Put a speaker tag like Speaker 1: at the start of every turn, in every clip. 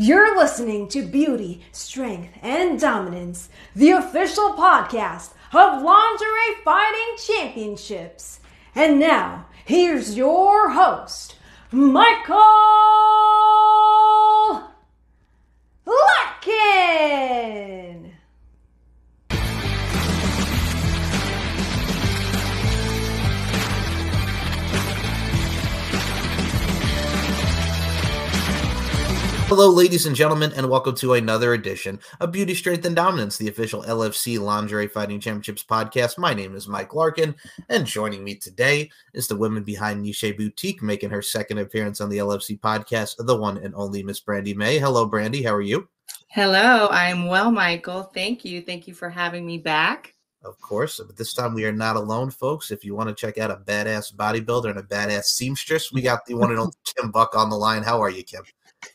Speaker 1: You're listening to Beauty, Strength, and Dominance, the official podcast of Lingerie Fighting Championships. And now, here's your host, Michael Latkin.
Speaker 2: Hello, ladies and gentlemen, and welcome to another edition of Beauty, Strength, and Dominance, the official LFC Lingerie Fighting Championships podcast. My name is Mike Larkin, and joining me today is the woman behind Niche Boutique, making her second appearance on the LFC podcast, the one and only Miss Brandi Mae. Hello, Brandi. How are you?
Speaker 3: Hello, I'm well, Michael. Thank you. Thank you for having me back.
Speaker 2: Of course, but this time we are not alone, folks. If you want to check out a badass bodybuilder and a badass seamstress, we got the one and only Kim Buck on the line. How are you, Kim?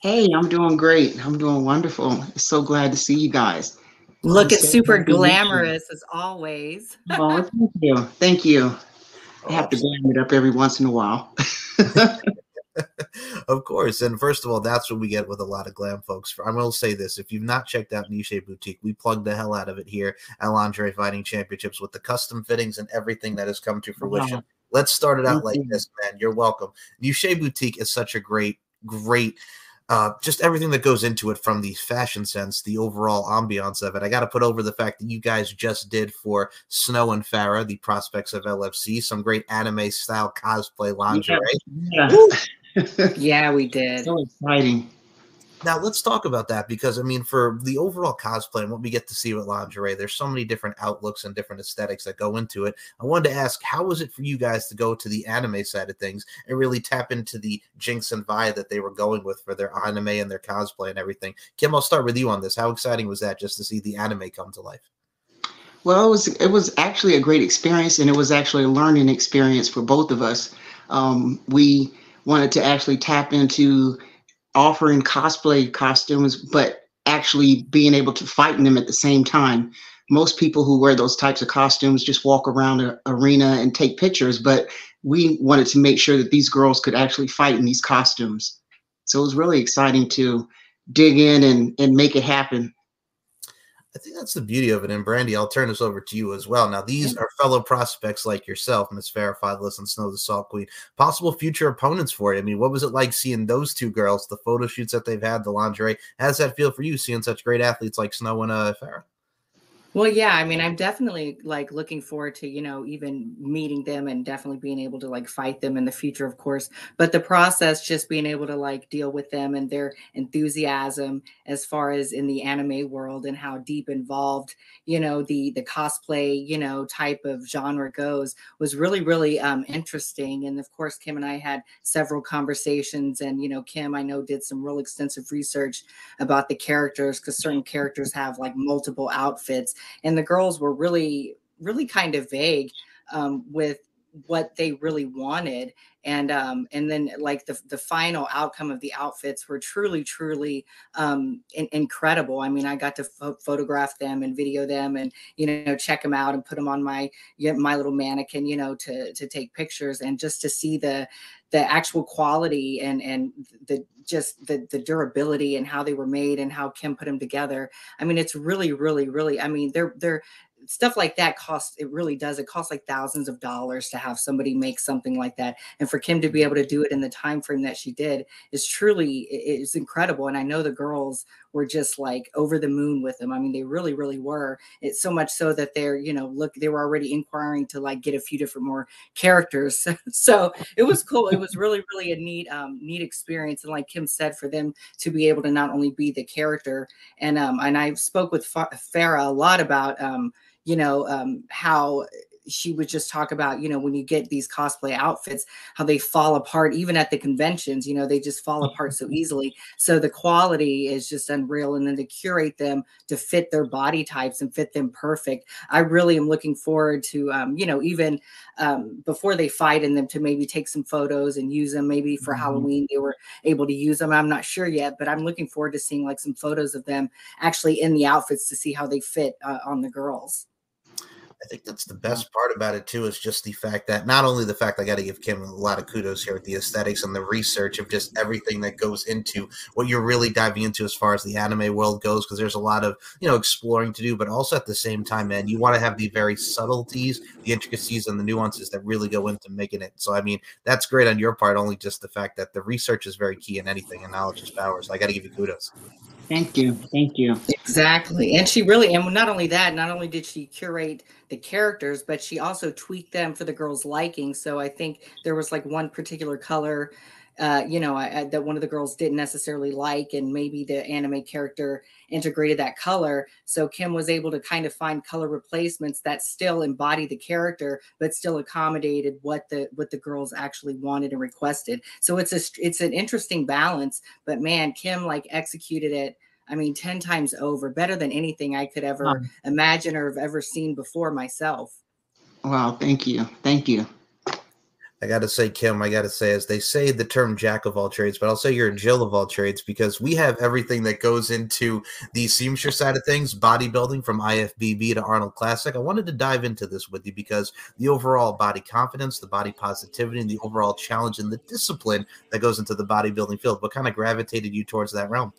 Speaker 4: Hey, I'm doing great. I'm doing wonderful. So glad to see you guys.
Speaker 3: Looking
Speaker 4: so
Speaker 3: super
Speaker 4: happy to meet you.
Speaker 3: glamorous as always.
Speaker 4: Oh, thank you. Thank you. I have to glam it up every once in a while.
Speaker 2: of course. And first of all, that's what we get with a lot of glam folks. I'm going to say this if you've not checked out Niche Boutique, we plug the hell out of it here at Lingerie Fighting Championships with the custom fittings and everything that has come to fruition.
Speaker 4: Wow.
Speaker 2: Let's start it out
Speaker 4: Thank
Speaker 2: like
Speaker 4: you.
Speaker 2: this, man. You're welcome. Niche Boutique is such a great, great. Uh, just everything that goes into it from the fashion sense, the overall ambiance of it. I got to put over the fact that you guys just did for Snow and Farah, the prospects of LFC, some great anime style cosplay lingerie.
Speaker 4: Yeah.
Speaker 3: Yeah, we did.
Speaker 4: so exciting.
Speaker 2: Now let's talk about that because I mean, for the overall cosplay and what we get to see with lingerie, there's so many different outlooks and different aesthetics that go into it. I wanted to ask, how was it for you guys to go to the anime side of things and really tap into the Jinx and Vi that they were going with for their anime and their cosplay and everything? Kim, I'll start with you on this. How exciting was that just to see the anime come to life?
Speaker 4: Well, it was it was actually a great experience, and it was actually a learning experience for both of us. Um, we wanted to actually tap into offering cosplay costumes, but actually being able to fight in them at the same time. Most people who wear those types of costumes just walk around an arena and take pictures, but we wanted to make sure that these girls could actually fight in these costumes. So it was really exciting to dig in and, and make it happen.
Speaker 2: I think that's the beauty of it. And Brandi, I'll turn this over to you as well. Now, these are fellow prospects like yourself, Miss Fideless and Snow the Salt Queen, possible future opponents for you. I mean, what was it like seeing those two girls, the photo shoots that they've had, the lingerie? How does that feel for you seeing such great athletes like Snow and uh?
Speaker 3: Well, yeah, I mean, I'm definitely like looking forward to, you know, even meeting them and definitely being able to like fight them in the future, of course. But the process, just being able to like deal with them and their enthusiasm as far as in the anime world and how deep involved, you know, the the cosplay, you know, type of genre goes was really, really um interesting. And of course, Kim and I had several conversations and, you know, Kim, I know did some real extensive research about the characters because certain characters have like multiple outfits and the girls were really really kind of vague um, with what they really wanted and um and then like the the final outcome of the outfits were truly truly um in- incredible i mean i got to pho- photograph them and video them and you know check them out and put them on my my little mannequin you know to to take pictures and just to see the the actual quality and and the just the the durability and how they were made and how Kim put them together. I mean, it's really, really, really. I mean, they're they're stuff like that costs it really does it costs like thousands of dollars to have somebody make something like that. And for kim to be able to do it in the time frame that she did is truly is incredible. And i know the girls were just like over the moon with them. I mean they really really were. It's so much so that they're you know look they were already inquiring to like get a few different more characters. So it was cool. It was really really a neat um neat experience. And like kim said for them to be able to not only be the character and um and i spoke with Fa- farah a lot about um you know um how she would just talk about you know when you get these cosplay outfits how they fall apart even at the conventions you know they just fall apart so easily. So the quality is just unreal and then to curate them to fit their body types and fit them perfect i really am looking forward to um, you know even um, before they fight in them to maybe take some photos and use them maybe for
Speaker 4: Mhm.
Speaker 3: halloween they were able to use them i'm not sure yet but i'm looking forward to seeing like some photos of them actually in the outfits to see how they fit uh, on the girls
Speaker 2: I think that's the best part about it too is just the fact that not only the fact I got to give Kim a lot of kudos here with the aesthetics and the research of just everything that goes into what you're really diving into as far as the anime world goes because there's a lot of you know exploring to do, but also at the same time, man, you want to have the very subtleties, the intricacies, and the nuances that really go into making it. So I mean, that's great on your part. Only just the fact that the research is very key in anything, and knowledge is power. So I got to give you kudos.
Speaker 4: Thank you. Thank you.
Speaker 3: Exactly. And she really, and not only that, not only did she curate the characters, but she also tweaked them for the girls' liking. So I think there was like one particular color, uh, you know, I, I, that one of the girls didn't necessarily like, and maybe the anime character integrated that color. So Kim was able to kind of find color replacements that still embody the character, but still accommodated what the what the girls actually wanted and requested. So it's a it's an interesting balance. But man, Kim like executed it. I mean, 10 times over, better than anything I could ever imagine or have ever seen before myself.
Speaker 4: Wow, thank you. Thank you.
Speaker 2: I got to say, Kim, I got to say, as they say the term jack of all trades, but I'll say you're a Jill of all trades because we have everything that goes into the seamstress side of things, bodybuilding from IFBB to Arnold Classic. I wanted to dive into this with you because the overall body confidence, the body positivity, and the overall challenge and the discipline that goes into the bodybuilding field. What kind of gravitated you towards that realm?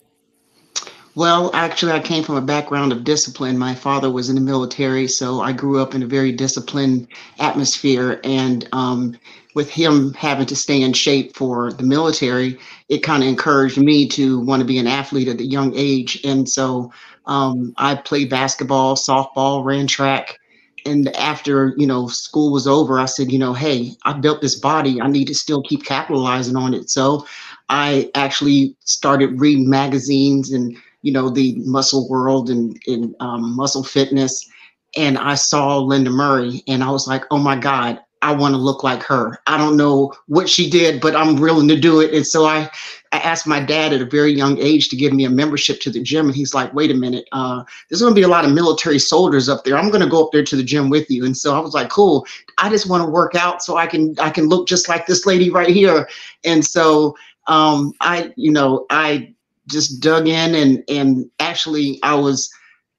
Speaker 4: Well, actually, I came from a background of discipline. My father was in the military, so I grew up in a very disciplined atmosphere. And um, with him having to stay in shape for the military, it kind of encouraged me to want to be an athlete at a young age. And so um, I played basketball, softball, ran track. And after you know school was over, I said, you know, hey, I built this body. I need to still keep capitalizing on it. So I actually started reading magazines and you know the muscle world and, um, muscle fitness and i saw Lenda Murray and i was like oh my god I want to look like her. I don't know what she did, but I'm willing to do it. And so I, I asked my dad at a very young age to give me a membership to the gym. And he's like, wait a minute, uh, there's going to be a lot of military soldiers up there. I'm going to go up there to the gym with you. And so I was like, cool. I just want to work out so I can, I can look just like this lady right here. And so um, I, you know, I just dug in and, and actually I was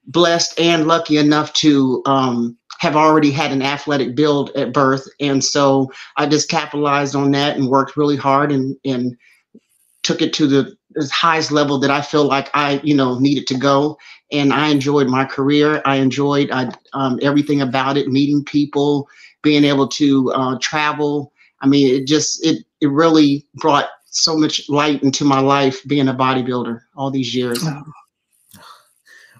Speaker 4: blessed and lucky enough to, um, have already had an athletic build at birth. And so I just capitalized on that and worked really hard and, and took it to the highest level that I feel like I, you know, needed to go. And I enjoyed my career. I enjoyed I, um, everything about it, meeting people, being able to uh, travel. I mean, it just, it, it really brought so much light into my life being a bodybuilder all these years. Oh.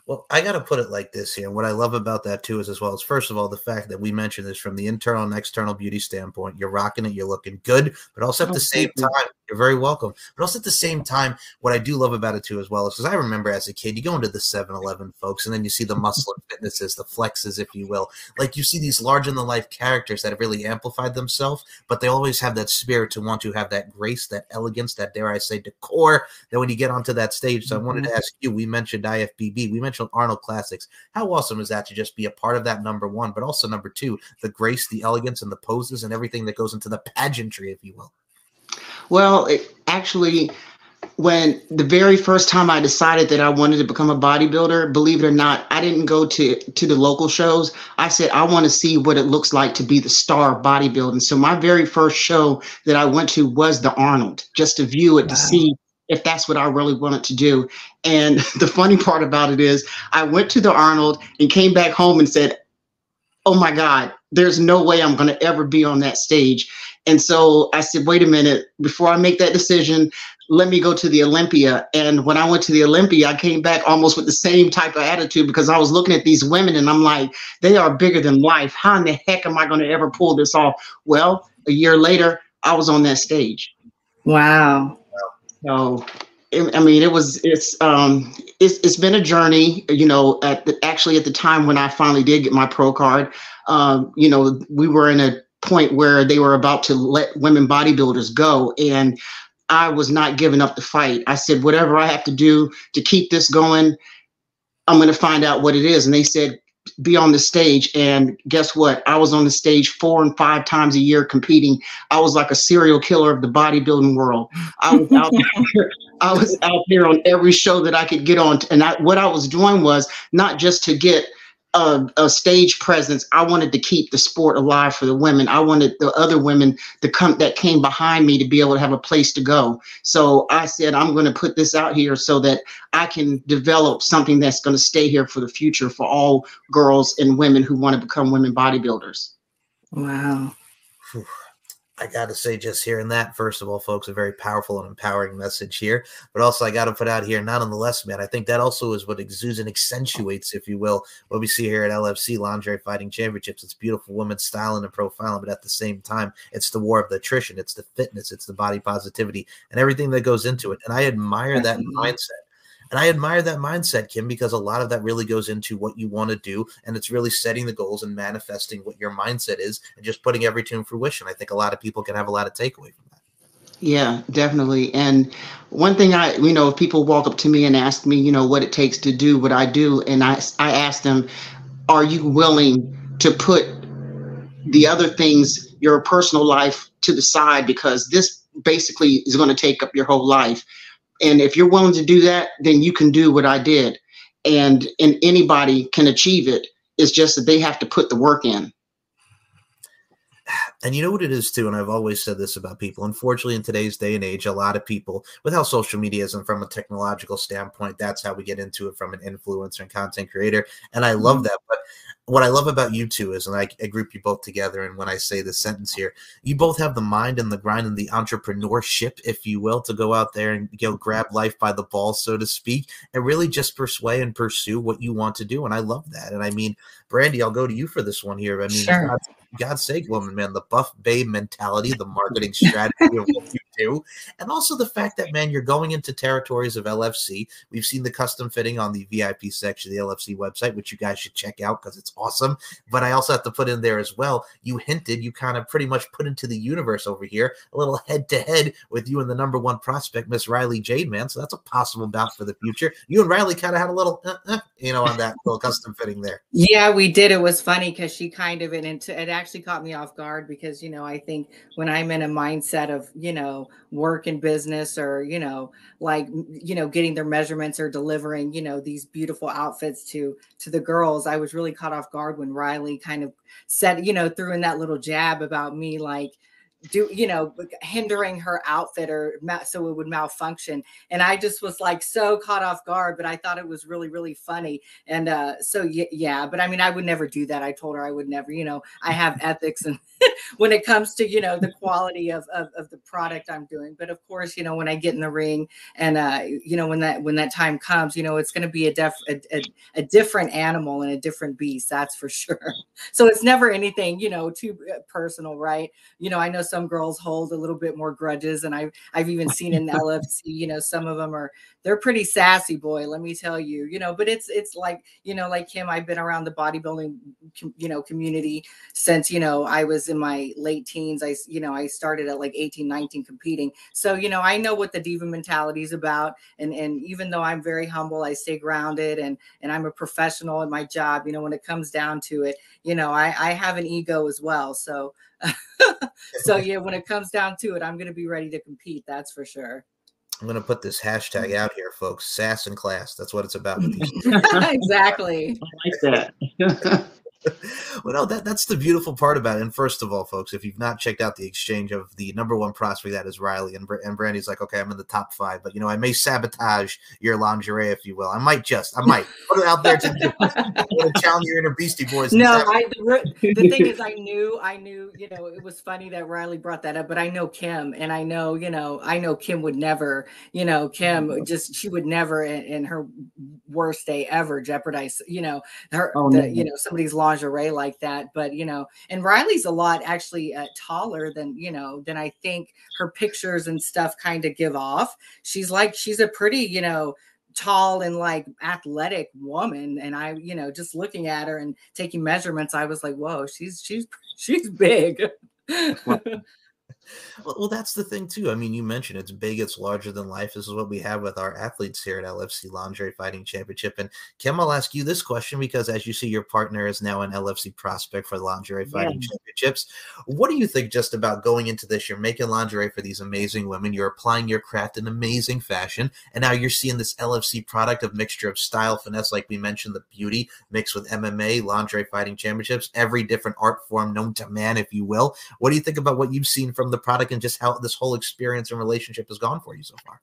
Speaker 2: Well, I got to put it like this here. What I love about that too is, as well as first of all, the fact that we mentioned this from the internal and external beauty standpoint. You're rocking it, you're looking good, but also at oh, the same time, you're very welcome. But also at the same time, what I do love about it too, as well, is because I remember as a kid, you go into the 7 Eleven, folks, and then you see the muscle and fitnesses, the flexes, if you will. Like you see these large in the life characters that have really amplified themselves, but they always have that spirit to want to have that grace, that elegance, that dare I say, decor that when you get onto that stage. So. I wanted to mm-hmm. ask you, we mentioned IFBB, we mentioned Arnold Classics. How awesome is that to just be a part of that number one, but also number two, the grace, the elegance, and the poses and everything that goes into the pageantry, if you will?
Speaker 4: Well, it, actually, when the very first time I decided that I wanted to become a bodybuilder, believe it or not, I didn't go to to the local shows. I said I want to see what it looks like to be the star of bodybuilding. So my very first show that I went to was the Arnold, just to view it wow. to see if that's what I really wanted to do. And the funny part about it is I went to the Arnold and came back home and said, "Oh my god, there's no way I'm going to ever be on that stage." And so I said, wait a minute, before I make that decision, let me go to the Olympia. And when I went to the Olympia, I came back almost with the same type of attitude because I was looking at these women and I'm like, they are bigger than life. How in the heck am I going to ever pull this off? Well, a year later, I was on that stage.
Speaker 3: Wow.
Speaker 4: So I mean, it was it's um it's it's been a journey. You know, at the, actually at the time when I finally did get my pro card, um, you know, we were in a point where they were about to let women bodybuilders go. And I was not giving up the fight. I said, whatever I have to do to keep this going, I'm going to find out what it is. And they said, be on the stage. And guess what? I was on the stage four and five times a year competing. I was like a serial killer of the bodybuilding world. I was out there. I was out there on every show that I could get on. And I, what I was doing was not just to get a, a, stage presence. I wanted to keep the sport alive for the women. I wanted the other women to come that came behind me to be able to have a place to go. So I said, I'm going to put this out here so that I can develop something that's going to stay here for the future for all girls and women who want to become women bodybuilders.
Speaker 3: Wow.
Speaker 2: I got to say, just hearing that, first of all, folks, a very powerful and empowering message here. But also, I got to put out here, not on the nonetheless, man, I think that also is what exudes and accentuates, if you will, what we see here at LFC Lingerie Fighting Championships. It's beautiful women styling and profiling, but at the same time, it's the war of the attrition, it's the fitness, it's the body positivity, and everything that goes into it. And I admire that mindset. And I admire that mindset, Kim, because a lot of that really goes into what you want to do. And it's really setting the goals and manifesting what your mindset is and just putting everything in fruition. I think a lot of people can have a lot of takeaway from that.
Speaker 4: Yeah, definitely. And one thing I, you know, if people walk up to me and ask me, you know, what it takes to do what I do, and I, I ask them, are you willing to put the other things, your personal life to the side because this basically is going to take up your whole life. And if you're willing to do that, then you can do what I did. And and anybody can achieve it. It's just that they have to put the work in.
Speaker 2: And you know what it is too, and I've always said this about people. Unfortunately, in today's day and age, a lot of people, with how social media is, and from a technological standpoint, that's how we get into it from an influencer and content creator. And I love mm-hmm. that. But what I love about you two is, and I, I, group you both together, and when I say this sentence here, you both have the mind and the grind and the entrepreneurship, if you will, to go out there and you know grab life by the balls, so to speak, and really just persuade and pursue what you want to do. And I love that. And I mean, Brandi, I'll go to you for this one here. I mean, sure. God's, sake, woman, man, the buff Bay mentality, the marketing strategy of what you do, and also the fact that man, you're going into territories of LFC. We've seen the custom fitting on the VIP section of the LFC website, which you guys should check out because it's awesome. But I also have to put in there as well. You hinted, you kind of pretty much put into the universe over here a little head to head with you and the number one prospect, Miss Riley Jade, man. So that's a possible bout for the future. You and Riley kind of had a little, uh, uh, you know, on that little custom fitting there.
Speaker 3: Yeah, we did. It was funny because she kind of and it actually caught me off guard because you know I think when I'm in a mindset of you know work and business or you know like you know getting their measurements or delivering you know these beautiful outfits to to the girls, I was really caught off guard when Riley kind of said you know threw in that little jab about me like do you know hindering her outfit or so it would malfunction. And i just was like so caught off guard but i thought it was really really funny. And uh so yeah but i mean i would never do that. I told her i would never you know i have ethics and when it comes to you know the quality of, of, of the product i'm doing but of course you know when i get in the ring and uh you know when that when that time comes you know it's going to be a, def, a, a, a different animal and a different beast that's for sure so it's never anything you know too uh, personal right you know i know some girls hold a little bit more grudges and i've i've even seen in lfc you know some of them are they're pretty sassy boy let me tell you you know but it's it's like you know like him i've been around the bodybuilding you know community since you know i was in my late teens i you know i started at like 18 19 competing so you know i know what the diva mentality is about and and even though i'm very humble i stay grounded and and i'm a professional in my job you know when it comes down to it you know i i have an ego as well so so yeah when it comes down to it i'm going to be ready to compete that's for sure
Speaker 2: I'm going to put this hashtag out here, folks. Sass and class. That's what it's about.
Speaker 3: exactly.
Speaker 4: I like that.
Speaker 2: well, no, that, that's the beautiful part about it. And first of all, folks, if you've not checked out the exchange of the number one prospect, that is Riley, and, and Brandi's like, okay, I'm in the top five, but you know, I may sabotage your lingerie, if you will. I might just, I might put it out there to, to challenge your inner Beastie Boys.
Speaker 3: No, I, the, the thing is, I knew, I knew, you know, it was funny that Riley brought that up, but I know Kim, and I know, you know, I know Kim would never, you know, Kim mm-hmm. just, she would never in, in her worst day ever jeopardize, you know, her, oh, the, no. you know, somebody's lawn lingerie like that. But you know, and Riley's a lot actually uh, taller than you know than I think her pictures and stuff kind of give off. She's like she's a pretty you know tall and like athletic woman and i you know just looking at her and taking measurements i was like whoa she's she's she's big
Speaker 2: Well, well, that's the thing too. I mean, you mentioned it's big, it's larger than life. This is what we have with our athletes here at LFC Lingerie Fighting Championship. And Kim, I'll ask you this question because, as you see, your partner is now an LFC prospect for the Lingerie Fighting yeah. Championships. What do you think just about going into this? You're making lingerie for these amazing women. You're applying your craft in amazing fashion, and now you're seeing this LFC product of mixture of style, finesse, like we mentioned, the beauty mixed with MMA, Lingerie Fighting Championships, every different art form known to man, if you will. What do you think about what you've seen from the product and just how this whole experience and relationship has gone for you so far?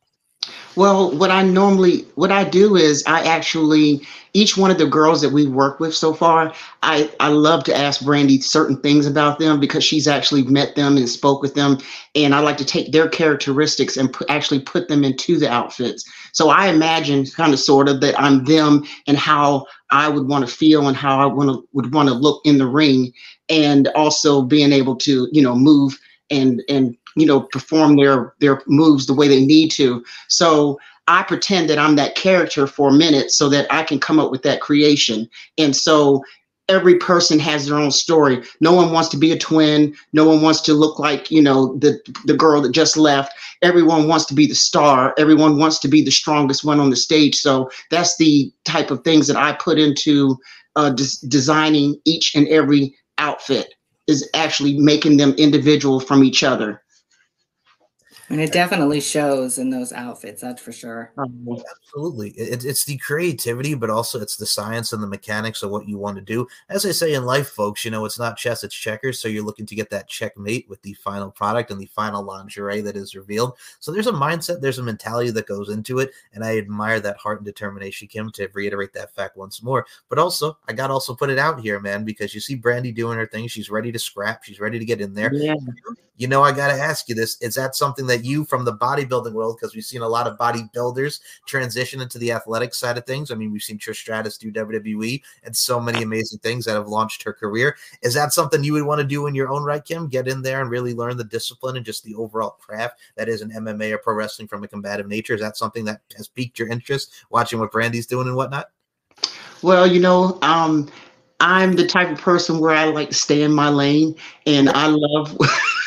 Speaker 4: Well, what I normally what I do is I actually each one of the girls that we work with so far, I I love to ask Brandi certain things about them because she's actually met them and spoke with them, and I like to take their characteristics and actually put them into the outfits. So I imagine kind of sort of that I'm them and how I would want to feel and how I want to would want to look in the ring, and also being able to you know move and and you know perform their their moves the way they need to. So i pretend that i'm that character for a minute so that i can come up with that creation. And so every person has their own story. No one wants to be a twin. No one wants to look like you know the the girl that just left. Everyone wants to be the star. Everyone wants to be the strongest one on the stage. So that's the type of things that i put into uh, des- designing each and every outfit is actually making them individual from each other
Speaker 3: and it definitely shows in those outfits, that's for sure.
Speaker 2: Oh, absolutely. It, it's the creativity, but also it's the science and the mechanics of what you want to do. As I say in life, folks, you know, it's not chess, it's checkers. So you're looking to get that checkmate with the final product and the final lingerie that is revealed. So there's a mindset, there's a mentality that goes into it. And I admire that heart and determination, Kim, to reiterate that fact once more. But also, I got to also put it out here, man, because you see Brandi doing her thing. She's ready to scrap, she's ready to get in there. Yeah. You know, I got to ask you this. Is that something that you from the bodybuilding world because we've seen a lot of bodybuilders transition into the athletic side of things. I mean, we've seen Trish Stratus do WWE and so many amazing things that have launched her career. Is that something you would want to do in your own right, Kim? Get in there and really learn the discipline and just the overall craft that is an MMA or pro wrestling from a combative nature? Is that something that has piqued your interest watching what Brandi's doing and whatnot?
Speaker 4: Well, you know, um, I'm the type of person where I like to stay in my lane and I love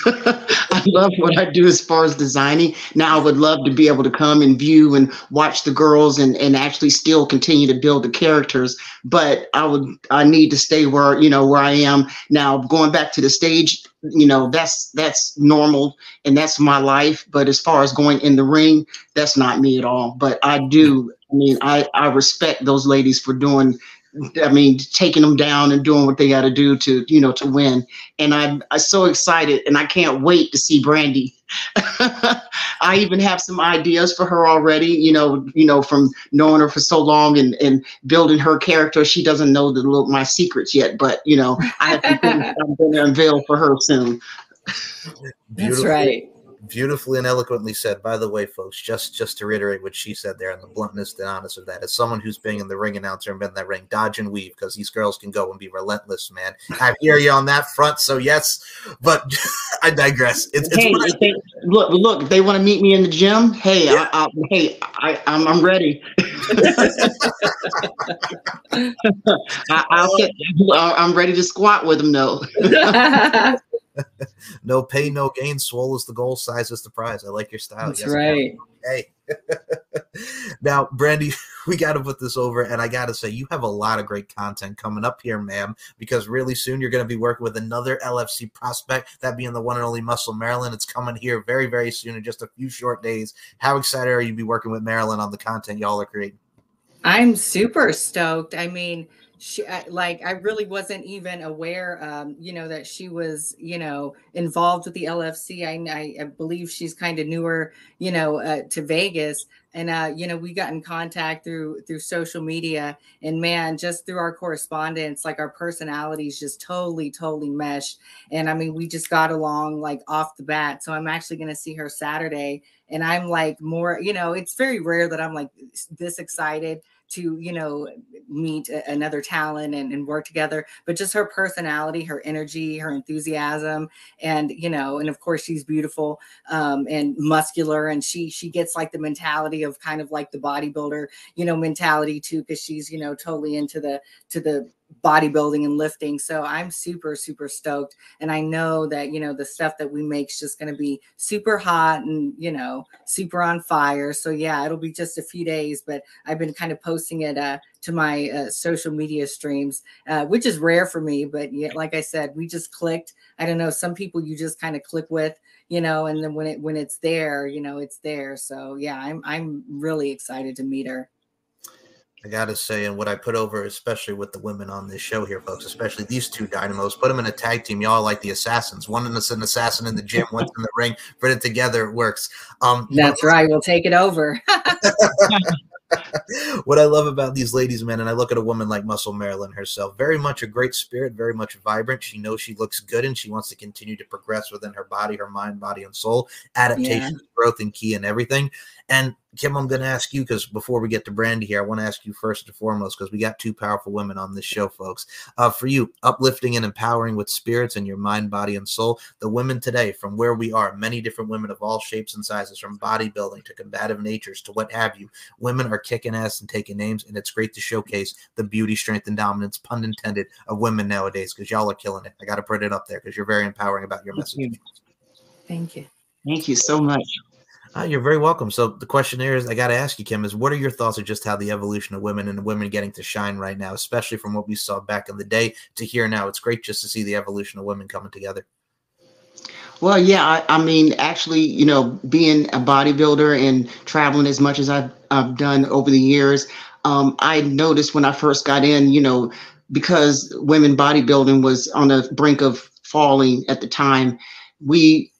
Speaker 4: I love what I do as far as designing. Now I would love to be able to come and view and watch the girls and, and actually still continue to build the characters. But I would I need to stay where you know where I am now. Going back to the stage, you know that's that's normal and that's my life. But as far as going in the ring, that's not me at all. But I do. I mean, I I respect those ladies for doing I mean, taking them down and doing what they got to do to, you know, to win. And I'm, I'm so excited, and I can't wait to see Brandi. I even have some ideas for her already. You know, you know, from knowing her for so long and and building her character. She doesn't know the little my secrets yet, but you know, I have to I'm going to unveil for her soon.
Speaker 3: That's right
Speaker 2: beautifully and eloquently said. By the way, folks, just just to reiterate what she said there and the bluntness and honest of that, as someone who's been in the ring announcer and been in that ring, dodge and weave because these girls can go and be relentless, man. I hear you on that front, so yes, but I digress. It's, it's
Speaker 4: hey, I, they, look, look, they want to meet me in the gym. Hey, yeah. I, I, hey, I, I'm, I'm ready. I, will I'm ready to squat with them, though.
Speaker 2: no pay, no gain. Swole is the goal, size is the prize. I like your style.
Speaker 3: That's yes, right.
Speaker 2: Hey. now, Brandi, we got to put this over, and I got to say, you have a lot of great content coming up here, ma'am, because really soon you're going to be working with another LFC prospect, that being the one and only Muscle Marilyn. It's coming here very, very soon in just a few short days. How excited are you to be working with Marilyn on the content y'all are creating?
Speaker 3: I'm super stoked. I mean, she like I really wasn't even aware, um, you know, that she was, you know, involved with the LFC. I, I, believe she's kind of newer, you know, uh, to Vegas, and uh, you know, we got in contact through through social media, and man, just through our correspondence, like our personalities just totally, totally meshed. And I mean, we just got along like off the bat. So I'm actually going to see her Saturday, and I'm like more, you know, it's very rare that I'm like this excited to you know meet another talent and, and, work together but just her personality her energy her enthusiasm and you know and of course she's beautiful um, and muscular and she she gets like the mentality of kind of like the bodybuilder you know mentality too because she's you know totally into the to the bodybuilding and lifting. So I'm super, super stoked. And I know that, you know, the stuff that we make is just going to be super hot and, you know, super on fire. So yeah, it'll be just a few days, but I've been kind of posting it uh, to my uh, social media streams, uh, which is rare for me. But yeah, like I said, we just clicked. I don't know. Some people you just kind of click with, you know, and then when it, when it's there, you know, it's there. So yeah, I'm, I'm really excited to meet her.
Speaker 2: I gotta say, and what I put over, especially with the women on this show here, folks, especially these two dynamos, put them in a tag team. Y'all like the assassins. One is an assassin in the gym, one's in the ring. Put it together, it works.
Speaker 3: Um, That's right. We'll take it over.
Speaker 2: what I love about these ladies, man, and I look at a woman like Muscle Marilyn herself, very much a great spirit, very much vibrant. She knows she looks good and she wants to continue to progress within her body, her mind, body, and soul. Adaptation, yeah. growth, and key and everything. And Kim, I'm going to ask you because before we get to Brandy here, I want to ask you first and foremost because we got two powerful women on this show, folks. Uh, for you, uplifting and empowering with spirits and your mind, body, and soul. The women today, from where we are, many different women of all shapes and sizes, from bodybuilding to combative natures to what have you. Women are kicking ass and taking names, and it's great to showcase the beauty, strength, and dominance, pun intended, of women nowadays because y'all are killing it. I got to put it up there because you're very empowering about your message.
Speaker 3: Thank you.
Speaker 4: Thank you so much.
Speaker 2: Uh, you're very welcome. So the question here is, I got to ask you, Kim, is what are your thoughts of just how the evolution of women and women getting to shine right now, especially from what we saw back in the day to here now? It's great just to see the evolution of women coming together.
Speaker 4: Well, yeah, I, I mean, actually, you know, being a bodybuilder and traveling as much as I've, I've done over the years, um, I noticed when I first got in, you know, because women bodybuilding was on the brink of falling at the time, we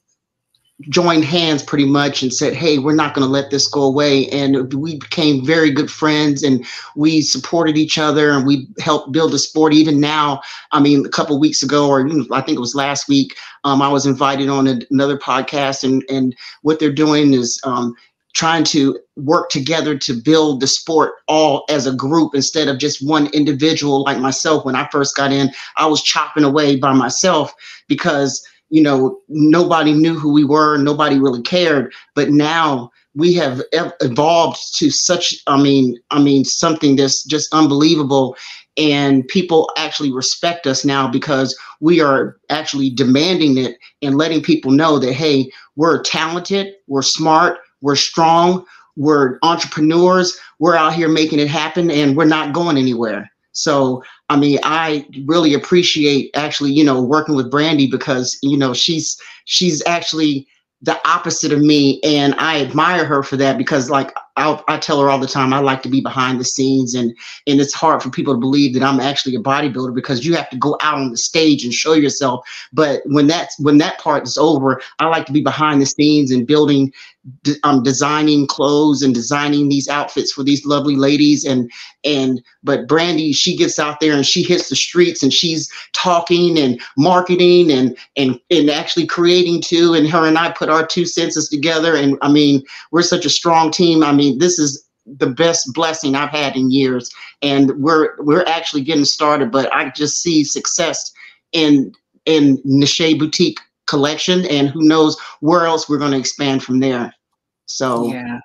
Speaker 4: joined hands pretty much and said, Hey, we're not going to let this go away. And we became very good friends and we supported each other and we helped build the sport. Even now, I mean, a couple weeks ago, or I think it was last week, um, I was invited on a, another podcast and, and what they're doing is, um, trying to work together to build the sport all as a group instead of just one individual like myself. When I first got in, I was chopping away by myself because you know, nobody knew who we were, nobody really cared. But now we have evolved to such, I mean, I mean, something that's just unbelievable. And people actually respect us now because we are actually demanding it and letting people know that, hey, we're talented, we're smart, we're strong, we're entrepreneurs, we're out here making it happen, and we're not going anywhere. So, I mean, I really appreciate actually, you know, working with Brandi because, you know, she's she's actually the opposite of me and i admire her for that because like I, I tell her all the time i like to be behind the scenes and and it's hard for people to believe that i'm actually a bodybuilder because you have to go out on the stage and show yourself. But when that's when that part is over i like to be behind the scenes and building I'm um, designing clothes and designing these outfits for these lovely ladies. And and but Brandi she gets out there and she hits the streets and she's talking and marketing and and and actually creating too. And her and I put our two senses together. And I mean we're such a strong team. I mean this is the best blessing I've had in years. And we're we're actually getting started but I just see success in in Niche Boutique collection. And who knows where else we're going to expand from there so
Speaker 3: yeah.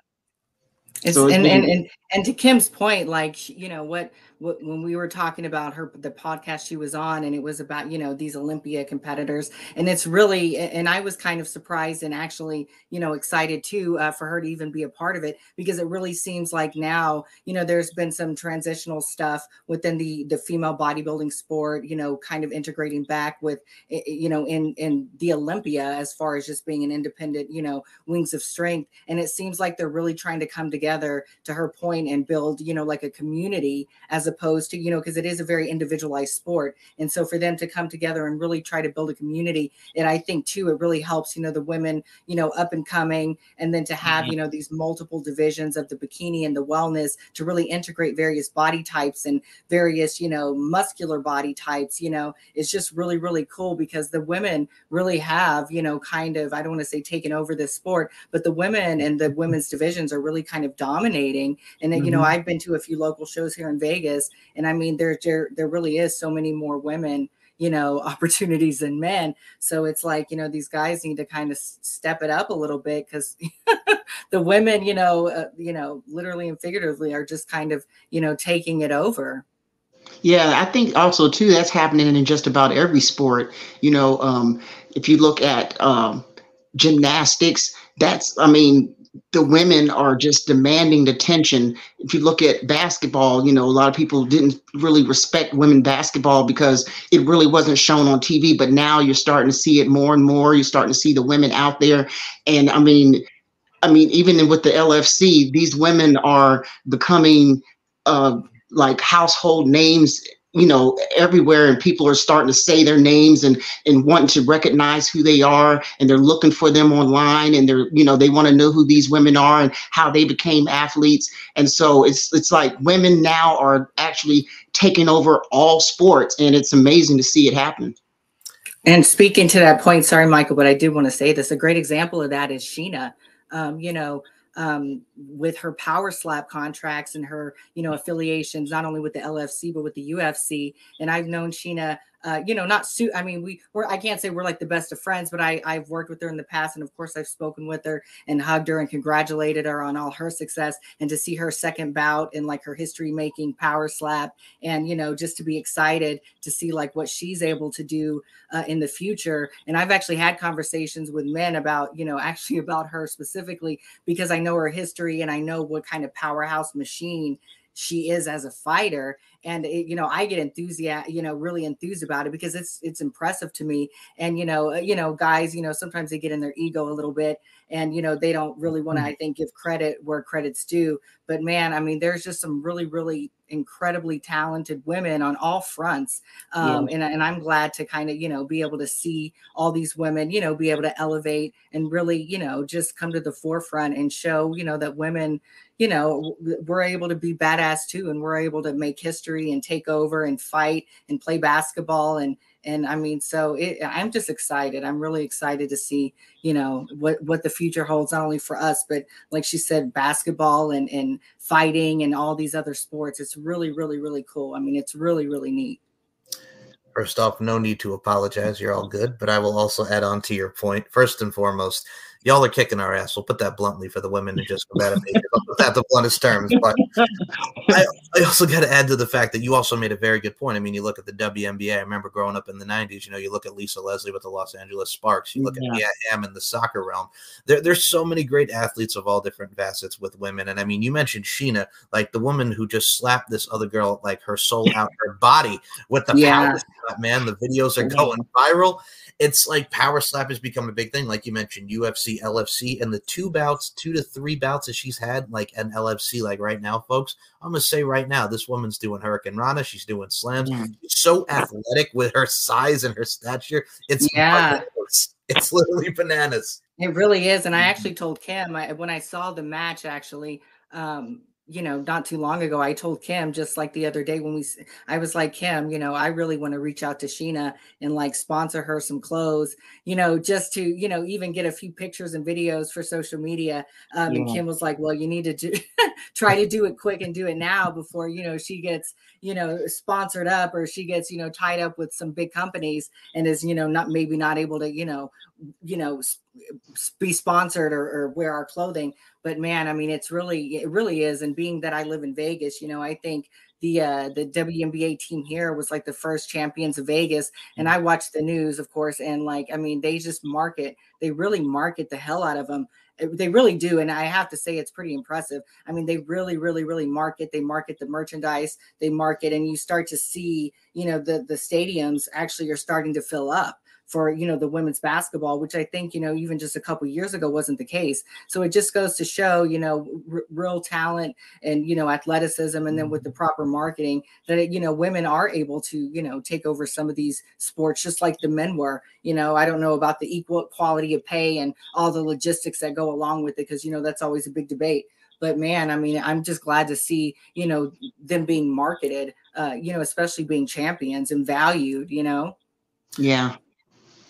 Speaker 3: It's, so and, and, and and to kim's point like you know what when we were talking about her the podcast she was on and it was about you know these olympia competitors and it's really and i was kind of surprised and actually you know excited too uh, for her to even be a part of it because it really seems like now you know there's been some transitional stuff within the the female bodybuilding sport you know kind of integrating back with you know in in the olympia as far as just being an independent you know wings of strength and it seems like they're really trying to come together to her point and build you know like a community as a opposed to, you know, because it is a very individualized sport. And so for them to come together and really try to build a community, and I think too, it really helps, you know, the women, you know, up and coming, and then to have, mm-hmm. you know, these multiple divisions of the bikini and the wellness to really integrate various body types and various, you know, muscular body types, you know, it's just really, really cool because the women really have, you know, kind of, I don't want to say taken over this sport, but the women and the women's divisions are really kind of dominating. And, mm-hmm. you know, mm-hmm. I've been to a few local shows here in Vegas is. And I mean, there, there, there really is so many more women you know opportunities than men so it's like you know these guys need to kind of step it up a little bit because the women you know uh, you know literally and figuratively are just kind of you know taking it over
Speaker 4: Yeah, I think also too that's happening in just about every sport. You know, um, if you look at um, gymnastics, that's I mean the women are just demanding attention. If you look at basketball, you know, a lot of people didn't really respect women basketball because it really wasn't shown on TV. But now you're starting to see it more and more. You're starting to see the women out there. And I mean, I mean, even with the LFC, these women are becoming uh, like household names you know everywhere and people are starting to say their names and and wanting to recognize who they are and they're looking for them online and they're you know they want to know who these women are and how they became athletes. And so it's it's like women now are actually taking over all sports and it's amazing to see it happen.
Speaker 3: And speaking to that point sorry michael but i did want to say this. A great example of that is sheena. Um, you know um, with her power slap contracts and her, you know, affiliations, not only with the LFC, but with the UFC. And I've known Sheena uh, you know, not suit. I mean, we we're I can't say we're like the best of friends, but I I've worked with her in the past, and of course I've spoken with her and hugged her and congratulated her on all her success, and to see her second bout in like her history making power slap, and you know, just to be excited to see like what she's able to do uh, in the future. And I've actually had conversations with men about you know actually about her specifically because I know her history and I know what kind of powerhouse machine she is as a fighter and it, you know i get enthusiastic you know really enthused about it because it's it's impressive to me and you know uh, you know guys you know sometimes they get in their ego a little bit and you know they don't really want to mm-hmm. i think give credit where credit's due but man i mean there's just some really really incredibly talented women on all fronts um, yeah. and, and i'm glad to kind of you know be able to see all these women you know be able to elevate and really you know just come to the forefront and show you know that women you know we're able to be badass too and we're able to make history and take over and fight and play basketball and and i mean so it, i'm just excited i'm really excited to see you know what what the future holds not only for us but like she said basketball and and fighting and all these other sports it's really really really cool i mean it's really really neat
Speaker 2: First off, no need to apologize. You're all good. But I will also add on to your point. First and foremost, y'all are kicking our ass. We'll put that bluntly for the women and just go combat it. put that the bluntest terms. But I, I also got to add to the fact that you also made a very good point. I mean, you look at the WNBA. I remember growing up in the 90s, you know, you look at Lisa Leslie with the Los Angeles Sparks. You look yeah. at Mia Hamm in the soccer realm. There, there's so many great athletes of all different facets with women. And I mean, you mentioned Sheena, like the woman who just slapped this other girl, like her soul out her body with the yeah. power slap, man. The videos are going viral it's like power slap has become a big thing. Like you mentioned, UFC, LFC, and the two bouts, two to three bouts that she's had, like an LFC, like right now, folks. I'm gonna say right now, this woman's doing hurricanrana. She's doing slams. Mm. She's so athletic with her size and her stature. It's
Speaker 3: yeah,
Speaker 2: it's literally bananas.
Speaker 3: It really is. And I actually told Kim I, when I saw the match, actually, um, you know, not too long ago, I told Kim just like the other day when we, I was like, Kim, you know, I really want to reach out to Sheena and like sponsor her some clothes, you know, just to, you know, even get a few pictures and videos for social media. Um, yeah. And Kim was like, well, you need to do, try to do it quick and do it now before, you know, she gets, you know, sponsored up or she gets, you know, tied up with some big companies and is, you know, not maybe not able to, you know, you know, be sponsored or, or wear our clothing. But man i mean it's really it really is. And being that i live in vegas you know i think the uh the WNBA team here was like the first champions of Vegas. And I watched the news of course and like I mean they just market they really market the hell out of them they really do. And I have to say it's pretty impressive. I mean they really really really market. They market the merchandise. They market and you start to see you know the the stadiums actually are starting to fill up for you know the women's basketball which i think you know even just a couple years ago wasn't the case. So it just goes to show you know r- real talent and you know athleticism and then with the mm-hmm. proper marketing that it, you know women are able to you know take over some of these sports just like the men were. You know i don't know about the equal quality of pay and all the logistics that go along with it because you know that's always a big debate. But man i mean i'm just glad to see you know them being marketed uh you know especially being champions and valued you know?
Speaker 4: Yeah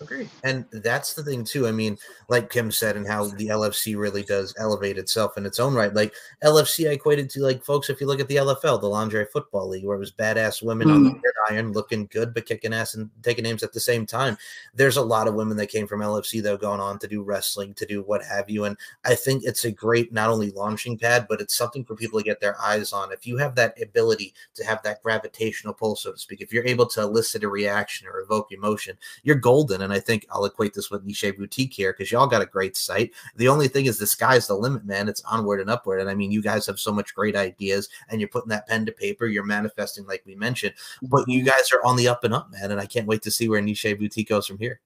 Speaker 2: Agree. And that's the thing too. I mean, like Kim said, and how the LFC really does elevate itself in its own right. Like LFC, I equated to like folks. If you look at the LFL, the Lingerie Football League, where it was badass women mm. on the mm. iron, looking good but kicking ass and taking names at the same time. There's a lot of women that came from LFC though, going on to do wrestling, to do what have you. And I think it's a great not only launching pad, but it's something for people to get their eyes on. If you have that ability to have that gravitational pull, so to speak, if you're able to elicit a reaction or evoke emotion, you're golden. And I think I'll equate this with Niche Boutique here because y'all got a great site. The only thing is the sky's the limit, man. It's onward and upward. And I mean, you guys have so much great ideas and you're putting that pen to paper, you're manifesting like we mentioned, but you guys are on the up and up, man. And I can't wait to see where Niche Boutique goes from here.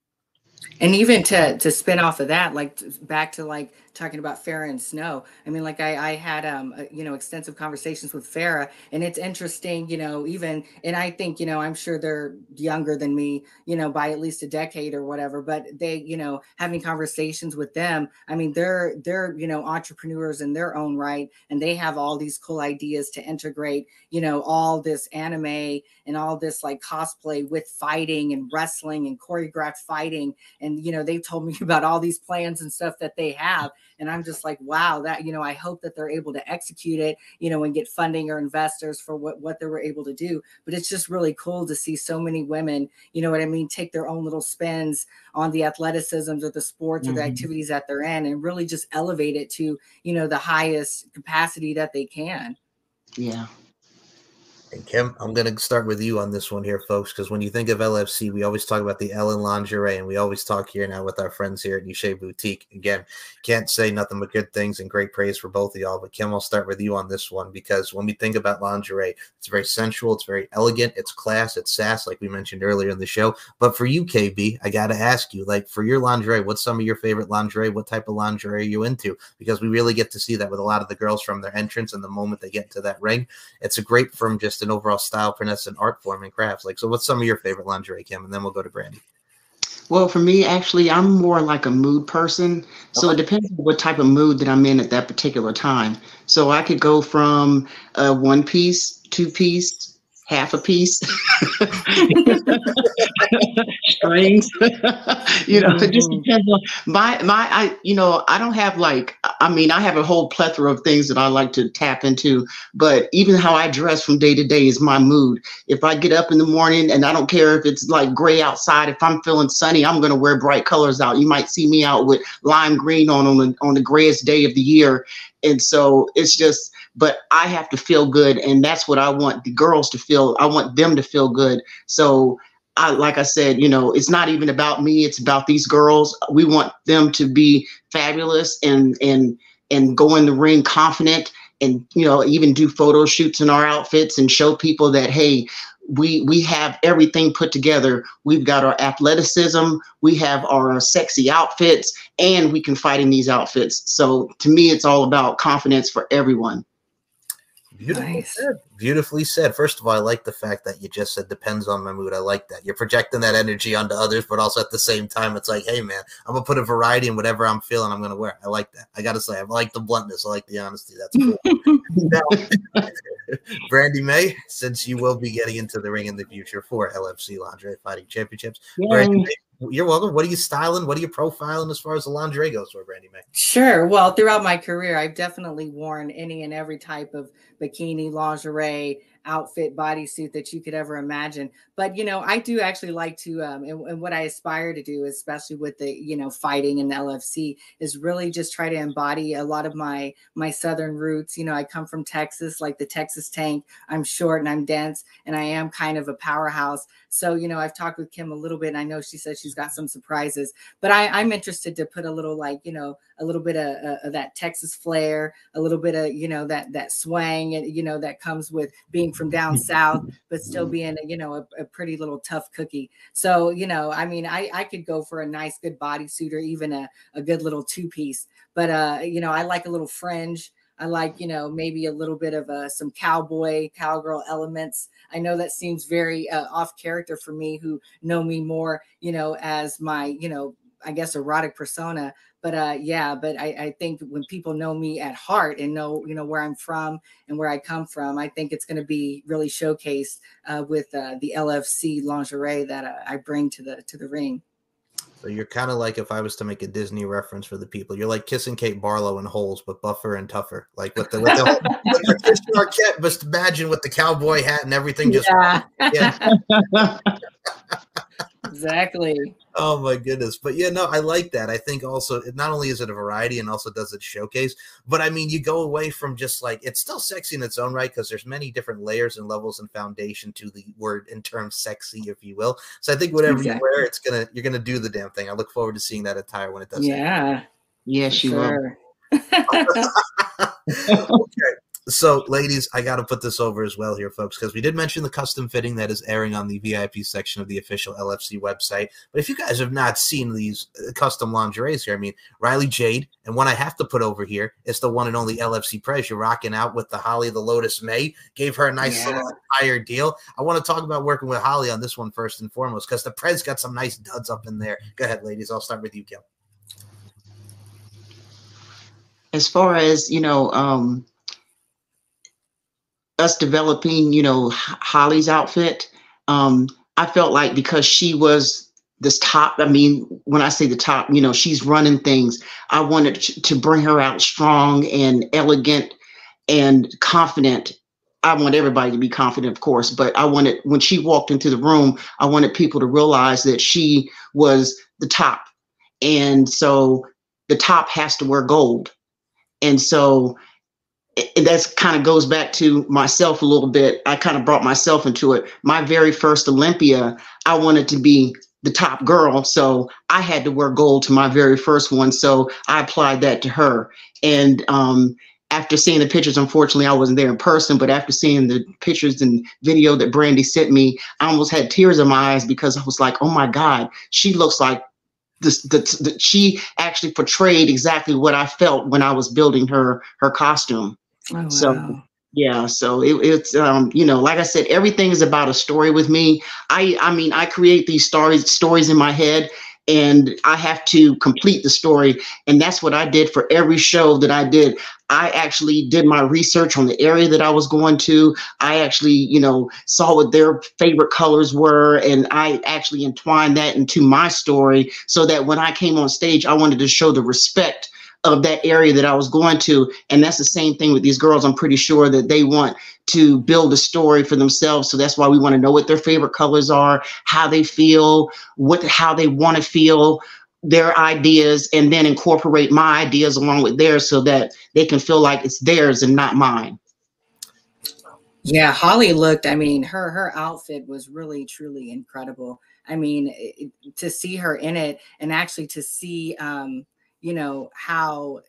Speaker 3: And even to to spin off of that, like back to like talking about Farrah and Snow. I mean, like I, I had, um, uh, you know, extensive conversations with Farrah, and it's interesting, you know, even, and I think, you know, I'm sure they're younger than me, you know, by at least a decade or whatever, but they, you know, having conversations with them. I mean, they're they're you know entrepreneurs in their own right, and they have all these cool ideas to integrate, you know, all this anime and all this like cosplay with fighting and wrestling and choreographed fighting, and you know, they've told me about all these plans and stuff that they have and I'm just like, wow, that, you know, I hope that they're able to execute it, you know, and get funding or investors for what, what they were able to do. But it's just really cool to see so many women, you know what I mean, take their own little spins on the athleticisms or the sports mm-hmm. or the mm-hmm. activities that they're in and really just elevate it to, you know, the highest capacity that they can.
Speaker 4: Yeah.
Speaker 2: And Kim, I'm going to start with you on this one here, folks, because when you think of LFC, we always talk about the Ellen lingerie, and we always talk here now with our friends here at Niché Boutique. Again, can't say nothing but good things and great praise for both of y'all. But Kim, I'll start with you on this one because when we think about lingerie, it's very sensual, it's very elegant, it's class, it's sass, like we mentioned earlier in the show. But for you, KB, I got to ask you, like for your lingerie, what's some of your favorite lingerie? What type of lingerie are you into? Because we really get to see that with a lot of the girls from their entrance and the moment they get into that ring. It's a great from just an overall style, and art form and crafts. Like, so what's some of your favorite lingerie, Kim? And then we'll go to Brandi.
Speaker 4: Well, for me, actually, I'm more like a mood person. So okay. it depends on what type of mood that I'm in at that particular time. So I could go from a one piece, two piece, half a piece. Strings. You know it just mm-hmm. depends on my my i you know i don't have like i mean i have a whole plethora of things that i like to tap into but even how i dress from day to day is my mood. If i get up in the morning and i don't care if it's like gray outside if i'm feeling sunny i'm going to wear bright colors out. You might see me out with lime green on on the, on the grayest day of the year. And so it's just but I have to feel good. And that's what I want the girls to feel. I want them to feel good. So I, like I said, you know, it's not even about me. It's about these girls. We want them to be fabulous and, and, and go in the ring confident and, you know, even do photo shoots in our outfits and show people that, Hey, we we have everything put together. We've got our athleticism, we have our sexy outfits, and we can fight in these outfits. So to me, it's all about confidence for everyone.
Speaker 2: Beautifully nice. said. Beautifully said. First of all, I like the fact that you just said depends on my mood. I like that. You're projecting that energy onto others, but also at the same time, it's like, hey man, I'm gonna put a variety in whatever I'm feeling. I'm gonna wear. I like that. I gotta say, I like the bluntness. I like the honesty. That's cool. now, Brandi Mae, since you will be getting into the ring in the future for LFC Lingerie Fighting Championships, Brandi Mae, you're welcome. What are you styling? What are you profiling as far as the lingerie goes for Brandi Mae?
Speaker 3: Sure. Well, throughout my career, I've definitely worn any and every type of bikini, lingerie, outfit bodysuit that you could ever imagine. But you know i do actually like to um, and, and, what i aspire to do especially with the you know fighting in the lfc is really just try to embody a lot of my my southern roots. You know i come from texas like the texas tank. I'm short and i'm dense and i am kind of a powerhouse. So you know i've talked with kim a little bit and i know she said she's got some surprises. But I, i'm interested to put a little like you know a little bit of, uh, of that texas flair a little bit of you know that that swang and you know that comes with being from down south, but still mm-hmm. being, you know, a, a, pretty little tough cookie. So, you know, I mean, I, I could go for a nice, good bodysuit or even a, a good little two piece, but, uh, you know, I like a little fringe. I like, you know, maybe a little bit of uh, some cowboy, cowgirl elements. I know that seems very uh, off character for me who know me more, you know, as my, you know, I guess erotic persona but uh, yeah, but I, I, think when people know me at heart and know you know where I'm from and where I come from, I think it's going to be really showcased uh, with uh, the LFC lingerie that uh, I bring to the to the ring.
Speaker 2: So you're kind of like if I was to make a Disney reference for the people, you're like kissing Kate Barlow in Holes, but buffer and tougher. Like with the with the, with the Christian Arquette, just imagine with the cowboy hat and everything. Just
Speaker 3: yeah.
Speaker 2: yeah.
Speaker 3: exactly.
Speaker 2: Oh my goodness. But yeah, no, I like that. I think also it not only is it a variety and also does it showcase, but I mean you go away from just like it's still sexy in its own right because there's many different layers and levels and foundation to the word in terms sexy, if you will. So I think whatever
Speaker 3: Exactly.
Speaker 2: you wear, it's gonna you're gonna do the damn thing. I look forward to seeing that attire when it does.
Speaker 3: Yeah.
Speaker 4: Yes, you will.
Speaker 3: sure.
Speaker 2: okay. So, ladies, I got to put this over as well here, folks, because we did mention the custom fitting that is airing on the VIP section of the official LFC website. But if you guys have not seen these uh, custom lingeries here, I mean, Riley Jade, and one I have to put over here is the one and only LFC Prez. You're rocking out with the Holly the Lotus May. Gave her a nice
Speaker 3: Yeah.
Speaker 2: little higher deal. I want to talk about working with Holly on this one first and foremost, because the Prez got some nice duds up in there. Go ahead, ladies. I'll start with you, Kim.
Speaker 4: as far as you know um us developing you know holly's outfit um i felt like because she was this top i mean when i say the top you know she's running things i wanted to bring her out strong and elegant and confident. I want everybody to be confident of course but i wanted when she walked into the room i wanted people to realize that she was the top. And so the top has to wear gold. And so that's kind of goes back to myself a little bit. I kind of brought myself into it. My very first Olympia, I wanted to be the top girl, so I had to wear gold to my very first one. So I applied that to her. And um, after seeing the pictures, unfortunately, I wasn't there in person, but after seeing the pictures and video that Brandi sent me, I almost had tears in my eyes because I was like, "Oh my God, she looks like this the, the she actually portrayed exactly what I felt when I was building her her costume.
Speaker 3: Oh,
Speaker 4: So-
Speaker 3: wow.
Speaker 4: Yeah, so it, it's um you know like I said everything is about a story with me. I I mean I create these stories stories in my head and I have to complete the story and that's what I did for every show that I did. I actually did my research on the area that I was going to. I actually, you know, saw what their favorite colors were and I actually entwined that into my story so that when I came on stage I wanted to show the respect of that area that I was going to. And that's the same thing with these girls. I'm pretty sure that they want to build a story for themselves. So that's why we want to know what their favorite colors are, how they feel, what how they want to feel, their ideas, and then incorporate my ideas along with theirs so that they can feel like it's theirs and not mine.
Speaker 3: Yeah, Holly looked, I mean, her her outfit was really truly incredible. I mean, it, to see her in it and actually to see um, you know, how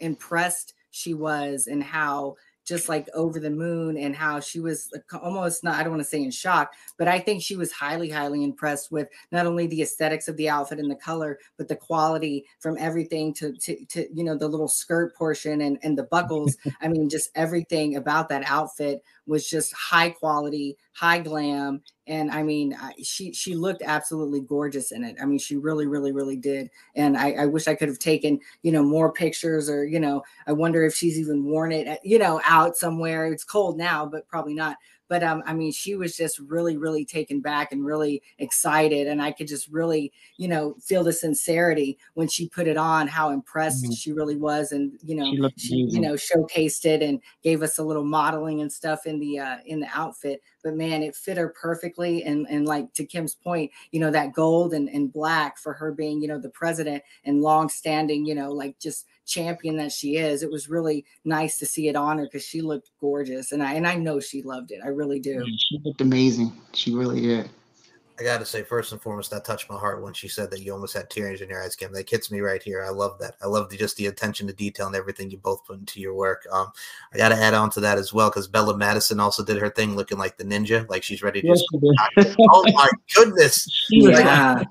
Speaker 3: impressed she was and how just like over the moon and how she was almost not I don't want to say in shock, but I think she was highly highly impressed with not only the aesthetics of the outfit and the color, but the quality from everything to to, to you know the little skirt portion and and the buckles. I mean, just everything about that outfit was just high quality, high glam, and I mean, I, she she looked absolutely gorgeous in it. I mean, she really, really, really did. And I, I wish I could have taken you know more pictures, or you know, I wonder if she's even worn it, at, you know, out somewhere. It's cold now, but probably not. But um, I mean, she was just really, really taken back and really excited, and I could just really, you know, feel the sincerity when she put it on. How impressed
Speaker 4: Mhm.
Speaker 3: she really was, and you know,
Speaker 4: She
Speaker 3: she, you know, showcased it and gave us a little modeling and stuff in the uh, in the outfit. But man, it fit her perfectly. And and like to Kim's point, you know, that gold and, and black for her being, you know, the president and long standing, you know, like just champion that she is. It was really nice to see it on her because she looked gorgeous. And I and I know she loved it. I really do.
Speaker 4: She looked amazing. She really did.
Speaker 2: I got to say, first and foremost, that touched my heart when she said that you almost had tears in your eyes, Kim. That hits me right here. I love that. I love the, just the attention to detail and everything you both put into your work. Um, I got to add on to that as well because Bella Madison also did her thing, looking like the ninja, like she's ready to
Speaker 4: Yes,
Speaker 2: just.
Speaker 4: she
Speaker 2: oh my goodness!
Speaker 4: She was-
Speaker 3: Yeah.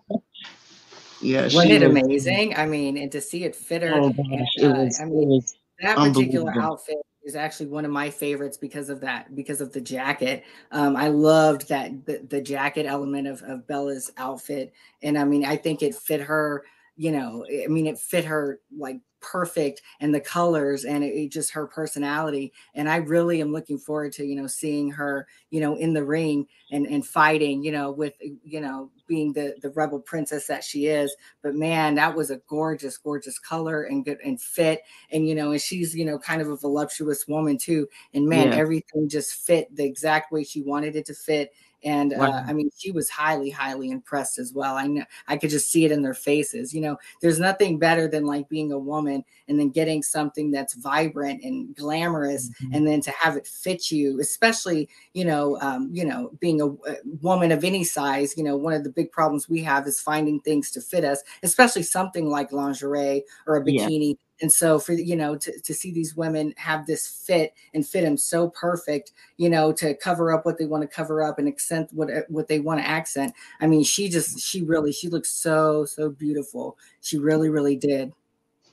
Speaker 4: yeah,
Speaker 3: Wasn't
Speaker 4: she
Speaker 3: it
Speaker 4: was-
Speaker 3: amazing? I mean, and to see it fit her.
Speaker 4: Oh gosh, it
Speaker 3: uh,
Speaker 4: was,
Speaker 3: I mean, that particular outfit is actually one of my favorites because of that because of the jacket. Um, i loved that the, the jacket element of, of bella's outfit and i mean i think it fit her you know i mean it fit her like perfect and the colors and it, it just her personality and i really am looking forward to you know seeing her you know in the ring and and fighting you know with you know being the the rebel princess that she is. But man, that was a gorgeous, gorgeous color and good and fit. And you know, and she's you know kind of a voluptuous woman too. And man, yeah. everything just fit the exact way she wanted it to fit and uh, I mean, she was highly, highly impressed as well. I know I could just see it in their faces. You know, there's nothing better than like being a woman and then getting something that's vibrant and glamorous, mm-hmm. and then to have it fit you, especially you know, um, you know, being a, a, woman of any size. You know, one of the big problems we have is finding things to fit us, especially something like lingerie or a bikini. Yeah and so for you know to, to see these women have this fit and fit them so perfect you know to cover up what they want to cover up and accent what uh, what they want to accent i mean she just she really she looks so so beautiful she really really did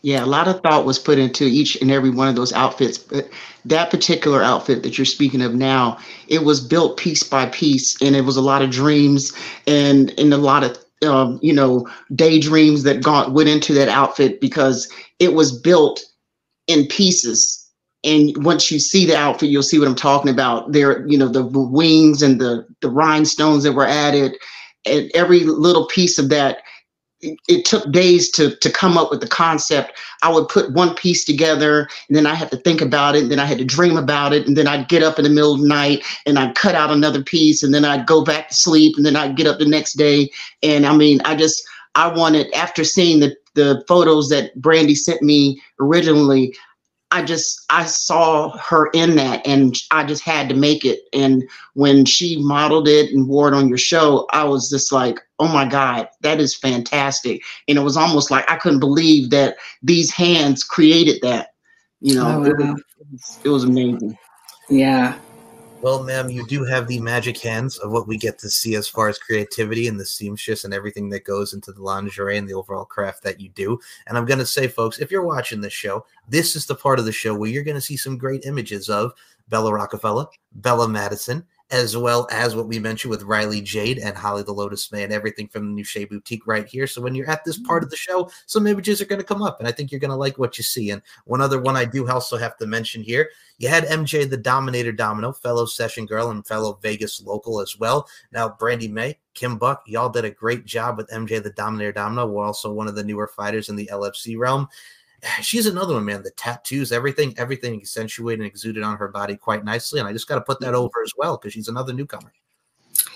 Speaker 4: yeah, a lot of thought was put into each and every one of those outfits. But that particular outfit that you're speaking of now, it was built piece by piece, and it was a lot of dreams and and a lot of um, you know, daydreams that got went into that outfit because it was built in pieces. And once you see the outfit, you'll see what I'm talking about. There, you know, the wings and the the rhinestones that were added, and every little piece of that it took days to to come up with the concept. I would put one piece together, and then I had to think about it, and then I had to dream about it, and then I'd get up in the middle of the night and I'd cut out another piece, and then I'd go back to sleep, and then I'd get up the next day. And I mean, I just I wanted after seeing the the photos that Brandi sent me originally, I just I saw her in that and I just had to make it. And when she modeled it and wore it on your show, I was just like, oh my God, that is fantastic. And it was almost like I couldn't believe that these hands created that. You know, oh, wow. it, was, it was amazing.
Speaker 3: Yeah.
Speaker 2: Well, ma'am, you do have the magic hands of what we get to see as far as creativity and the seamstress and everything that goes into the lingerie and the overall craft that you do. And I'm going to say, folks, if you're watching this show, this is the part of the show where you're going to see some great images of Bella Rockefeller, Bella Madison, as well as what we mentioned with Riley Jade and Holly the Lotus Man, everything from the Niché Boutique right here. So when you're at this part mm. of the show, some images are going to come up, and I think you're going to like what you see. And one other one I do also have to mention here you had MJ the Dominator Domino, fellow session girl and fellow Vegas local as well. Now, Brandi Mae, Kim Buck, y'all did a great job with MJ the Dominator Domino. We're also one of the newer fighters in the LFC realm. she's another one, man. The tattoos, everything, everything accentuated and exuded on her body quite nicely. And I just got to put that mm-hmm. over as well because she's another newcomer.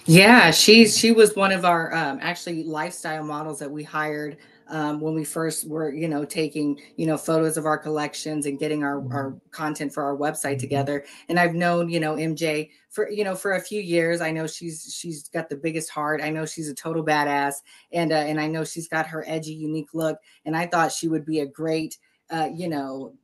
Speaker 3: Yeah, she's she was one of our um, actually lifestyle models that we hired um, when we first were, you know, taking, you know, photos of our collections and getting our, our mm-hmm. content for our website mm-hmm. together. And I've known, you know, MJ for, you know, for a few years. I know she's she's got the biggest heart. I know she's a total badass, and uh, and I know she's got her edgy, unique look. And I thought she would be a great, uh, you know,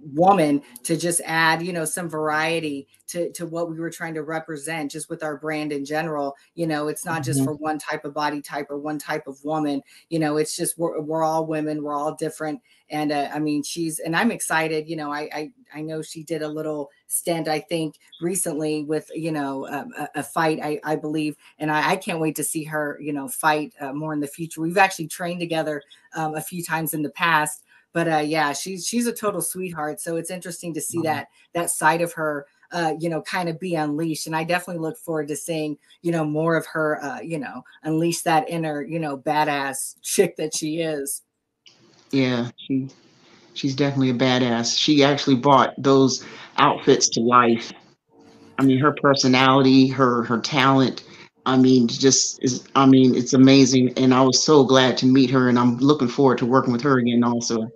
Speaker 3: woman to just add you know some variety to to what we were trying to represent just with our brand in general. You know it's not just mm-hmm. for one type of body type or one type of woman. You know it's just we're, we're all women we're all different. And uh, i mean she's and i'm excited you know I, I i know she did a little stint i think recently with you know um, a, a, fight i i believe. And I, I can't wait to see her you know fight uh, more in the future. We've actually trained together um, a few times in the past but uh, yeah, she's she's a total sweetheart. So it's interesting to see mm-hmm. that that side of her, uh, you know, kind of be unleashed. And I definitely look forward to seeing, you know, more of her, uh, you know, unleash that inner, you know, badass chick that she is.
Speaker 4: Yeah, she she's definitely a badass. She actually brought those outfits to life. I mean, her personality, her her talent. I mean, just is. I mean, it's amazing, and I was so glad to meet her, and I'm looking forward to working with her again, also.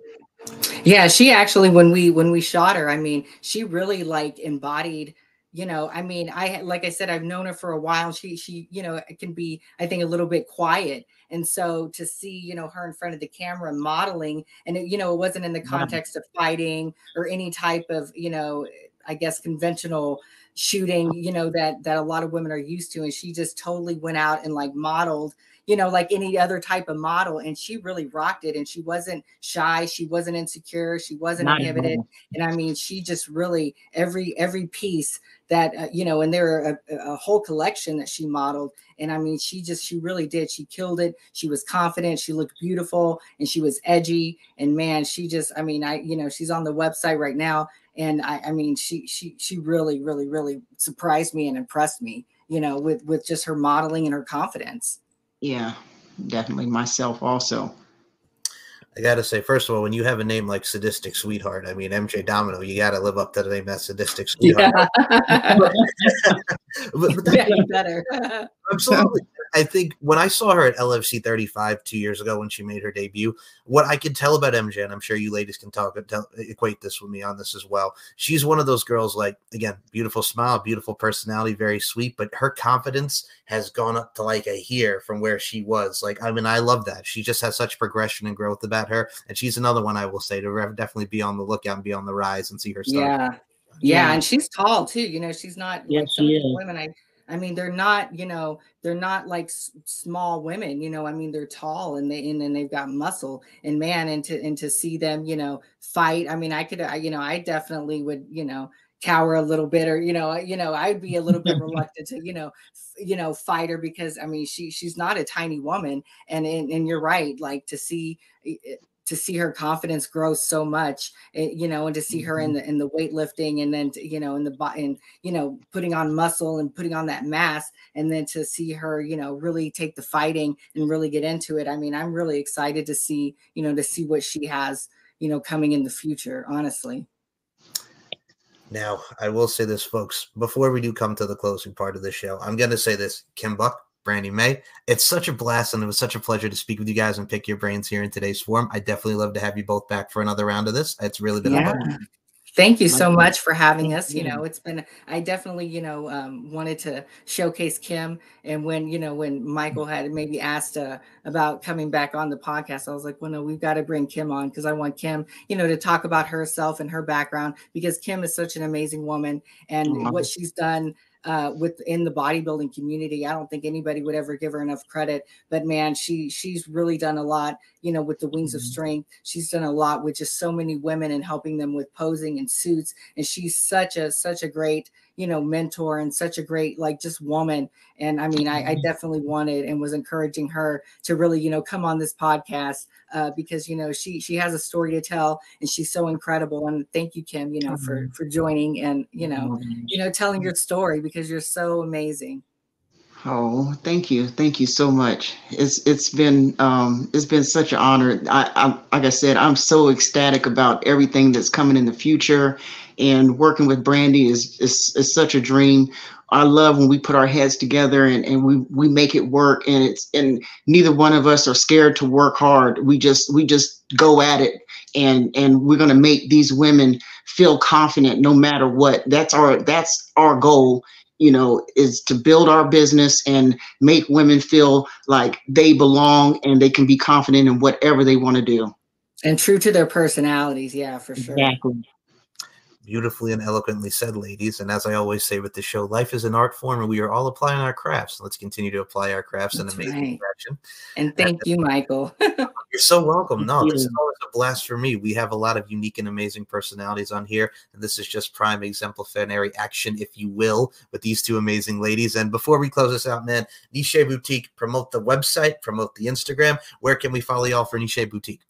Speaker 3: Yeah, she actually when we when we shot her, I mean, she really like embodied you know i mean i like i said i've known her for a while. She she you know can be i think a little bit quiet. And so to see you know her in front of the camera modeling and it, you know it wasn't in the context of fighting or any type of you know i guess conventional shooting you know that that a lot of women are used to. And she just totally went out and like modeled you know, like any other type of model. And she really rocked it. And she wasn't shy. She wasn't insecure. She wasn't Not inhibited. And I mean, she just really every every piece that uh, you know, and there are a, a, whole collection that she modeled. And I mean, she just she really did. She killed it. She was confident. She looked beautiful, and she was edgy. And man, she just I mean, I you know, she's on the website right now. And I, I mean, she she she really, really, really surprised me and impressed me, you know, with with just her modeling and her confidence.
Speaker 4: Yeah, definitely myself also.
Speaker 2: I gotta say, first of all, when you have a name like Sadistic Sweetheart, I mean MJ Domino, you gotta live up to the name that Sadistic Sweetheart.
Speaker 3: Yeah.
Speaker 2: but, but
Speaker 3: yeah, you better.
Speaker 2: Absolutely. I think when I saw her at LFC 35 two years ago when she made her debut, what I could tell about MJ, and I'm sure you ladies can talk tell, equate this with me on this as well. She's one of those girls, like again, beautiful smile, beautiful personality, very sweet, but her confidence has gone up to like a here from where she was. Like, I mean, I love that. She just has such progression and growth about her, and she's another one I will say to definitely be on the lookout and be on the rise and see her. Start.
Speaker 3: Yeah. Yeah, and she's tall too. You know, she's not
Speaker 4: Yeah,
Speaker 3: like some
Speaker 4: she
Speaker 3: of the women. I, I mean, they're not. You know, they're not like s- small women. You know, I mean, they're tall and they and then they've got muscle. And man, and to and to see them, you know, fight. I mean, I could, I, you know, I definitely would, you know, cower a little bit, or you know, you know, I'd be a little bit reluctant to, you know, you know, fight her because I mean, she she's not a tiny woman, and and, and you're right. Like to see. To see her confidence grow so much, eh, you know, and to see her in the in the weightlifting, and then to, you know in the and you know putting on muscle and putting on that mass, and then to see her, you know, really take the fighting and really get into it. I mean, I'm really excited to see, you know, to see what she has, you know, coming in the future. Honestly,
Speaker 2: Now, I will say this, folks, before we do come to the closing part of the show, I'm going to say this Kim Buck, Brandi Mae, it's such a blast and it was such a pleasure to speak with you guys and pick your brains here in today's forum. I definitely love to have you both back for another round of this. It's really been a
Speaker 3: yeah.
Speaker 2: pleasure.
Speaker 3: Thank you so much for having us. You know, it's been I definitely, you know, um, wanted to showcase Kim. And when, you know, when Michael had maybe asked uh, about coming back on the podcast, I was like, well, no, we've got to bring Kim on because I want Kim, you know, to talk about herself and her background because Kim is such an amazing woman and what she's done uh, within the bodybuilding community. I don't think anybody would ever give her enough credit. But man, she she's really done a lot, you know, with the Wings of
Speaker 4: Mhm.
Speaker 3: Strength. She's done a lot with just so many women and helping them with posing and suits. And she's such a such a great, you know, mentor and such a great like just woman. And I mean, I, I definitely wanted and was encouraging her to really, you know, come on this podcast uh, because you know she she has a story to tell and she's so incredible. And thank you, Kim, you know, for for joining and you know you know telling your story because you're so amazing.
Speaker 4: Oh, thank you, thank you so much. It's it's been um it's been such an honor. I, I like I said, I'm so ecstatic about everything that's coming in the future, and working with Brandi is is, is such a dream. I love when we put our heads together and, and we we make it work, and it's and neither one of us are scared to work hard. We just we just go at it, and and we're gonna make these women feel confident no matter what. That's our that's our goal you know, is to build our business and make women feel like they belong and they can be confident in whatever they want to do.
Speaker 3: And true to their personalities, yeah, for sure.
Speaker 4: Exactly.
Speaker 2: Beautifully and eloquently said, ladies. And as I always say with the show, life is an art form and we are all applying our crafts. Let's continue to apply our crafts
Speaker 3: That's
Speaker 2: in amazing
Speaker 3: right.
Speaker 2: fashion.
Speaker 3: And thank you, Michael.
Speaker 2: You're so welcome. No, this is always a blast for me. We have a lot of unique and amazing personalities on here, and this is just prime exemplary action, if you will, with these two amazing ladies. And before we close this out, man, Niché Boutique, promote the website, promote the Instagram. Where can we follow y'all for Niché Boutique?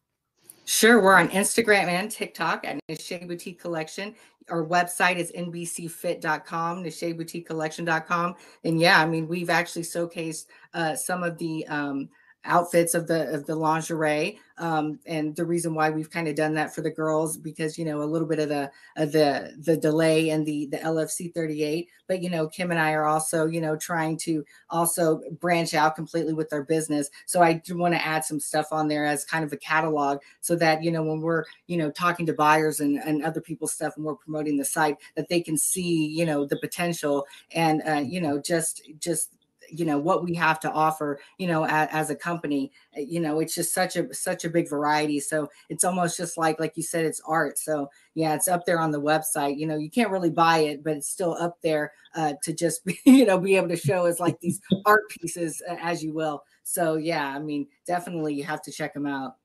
Speaker 3: Sure, we're on Instagram and TikTok at Niché Boutique Collection. Our website is nbcfit.com, nicheboutique-collection.com. And yeah, I mean, we've actually showcased uh, some of the um, outfits of the of the lingerie. Um, and the reason why we've kind of done that for the girls because you know a little bit of the of the the delay and the the LFC 38. But you know, Kim and I are also you know trying to also branch out completely with our business. So I do want to add some stuff on there as kind of a catalog so that you know when we're you know talking to buyers and, and other people's stuff and we're promoting the site that they can see you know the potential and uh, you know just just you know what we have to offer you know as, as a company Uh, you know it's just such a such a big variety. So it's almost just like like you said it's art. So yeah it's up there on the website. You know you can't really buy it but it's still up there uh, to just be, you know be able to show as like these art pieces uh, as you will. So yeah i mean definitely you have to check them out.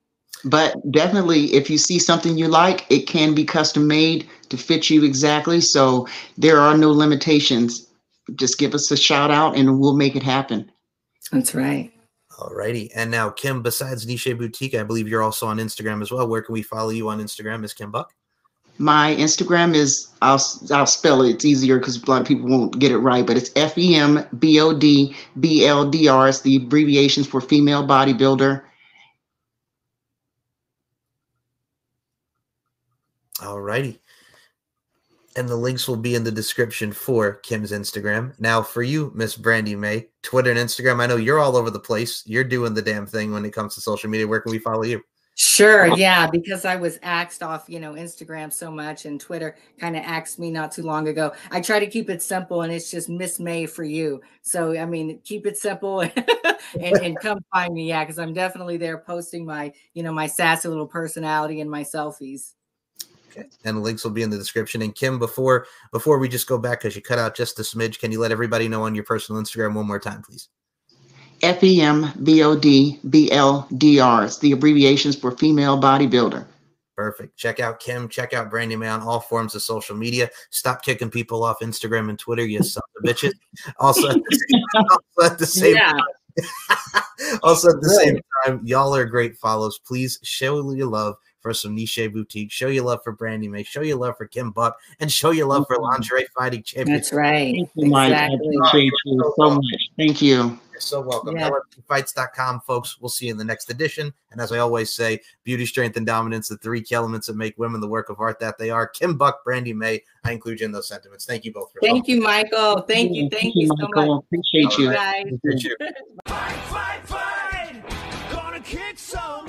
Speaker 4: But definitely, if you see something you like, it can be custom made to fit you exactly. So there are no limitations. Just give us a shout out and we'll make it happen.
Speaker 3: that's right
Speaker 2: Alrighty. And now, Kim, besides Niché Boutique, I believe you're also on Instagram as well. Where can we follow you on Instagram, Miss Kim Buck?
Speaker 4: My Instagram is I'll I'll spell it. It's easier because a lot of people won't get it right, but it's F E M B O D B L D R. It's the abbreviations for female bodybuilder.
Speaker 2: All righty. And the links will be in the description for Kim's Instagram. Now, for you, Miss Brandi Mae, Twitter and Instagram, I know you're all over the place. You're doing the damn thing when it comes to social media. Where can we follow you?
Speaker 3: Sure, yeah, because I was axed off, you know, Instagram so much and Twitter kind of axed me not too long ago. I try to keep it simple and it's just Miss May for you. So, I mean, keep it simple and, and come find me, yeah, because I'm definitely there posting my, you know, my sassy little personality and my selfies.
Speaker 2: Okay. And the links will be in the description. And Kim, before before we just go back because you cut out just a smidge, can you let everybody know on your personal Instagram one more time, please?
Speaker 4: F E M B O D B L D R. It's the abbreviations for female bodybuilder.
Speaker 2: Perfect. Check out Kim. Check out Brandi Mae on all forms of social media. Stop kicking people off Instagram and Twitter, you son of bitches. Also, also at the same yeah. time, also at the same time, y'all are great follows. Please show your love for some niché boutique. Show your love for Brandi Mae. Show your love for Kim Buck, and show your love for mm-hmm. lingerie fighting champion.
Speaker 3: That's right.
Speaker 4: Thank you, Mike. Exactly. I appreciate you so much. Thank you.
Speaker 2: You're so welcome. Yeah. Fights.com, folks. We'll see you in the next edition. And as I always say, beauty, strength, and dominance, the three key elements that make women the work of art that they are. Kim Buck, Brandi Mae. I include you in those sentiments. Thank you both.
Speaker 3: For Thank you, Michael. Thank you. Thank, Thank you, so much.
Speaker 4: Appreciate you. Guys. Appreciate you.
Speaker 5: Fight, fight, fight. Gonna kick some.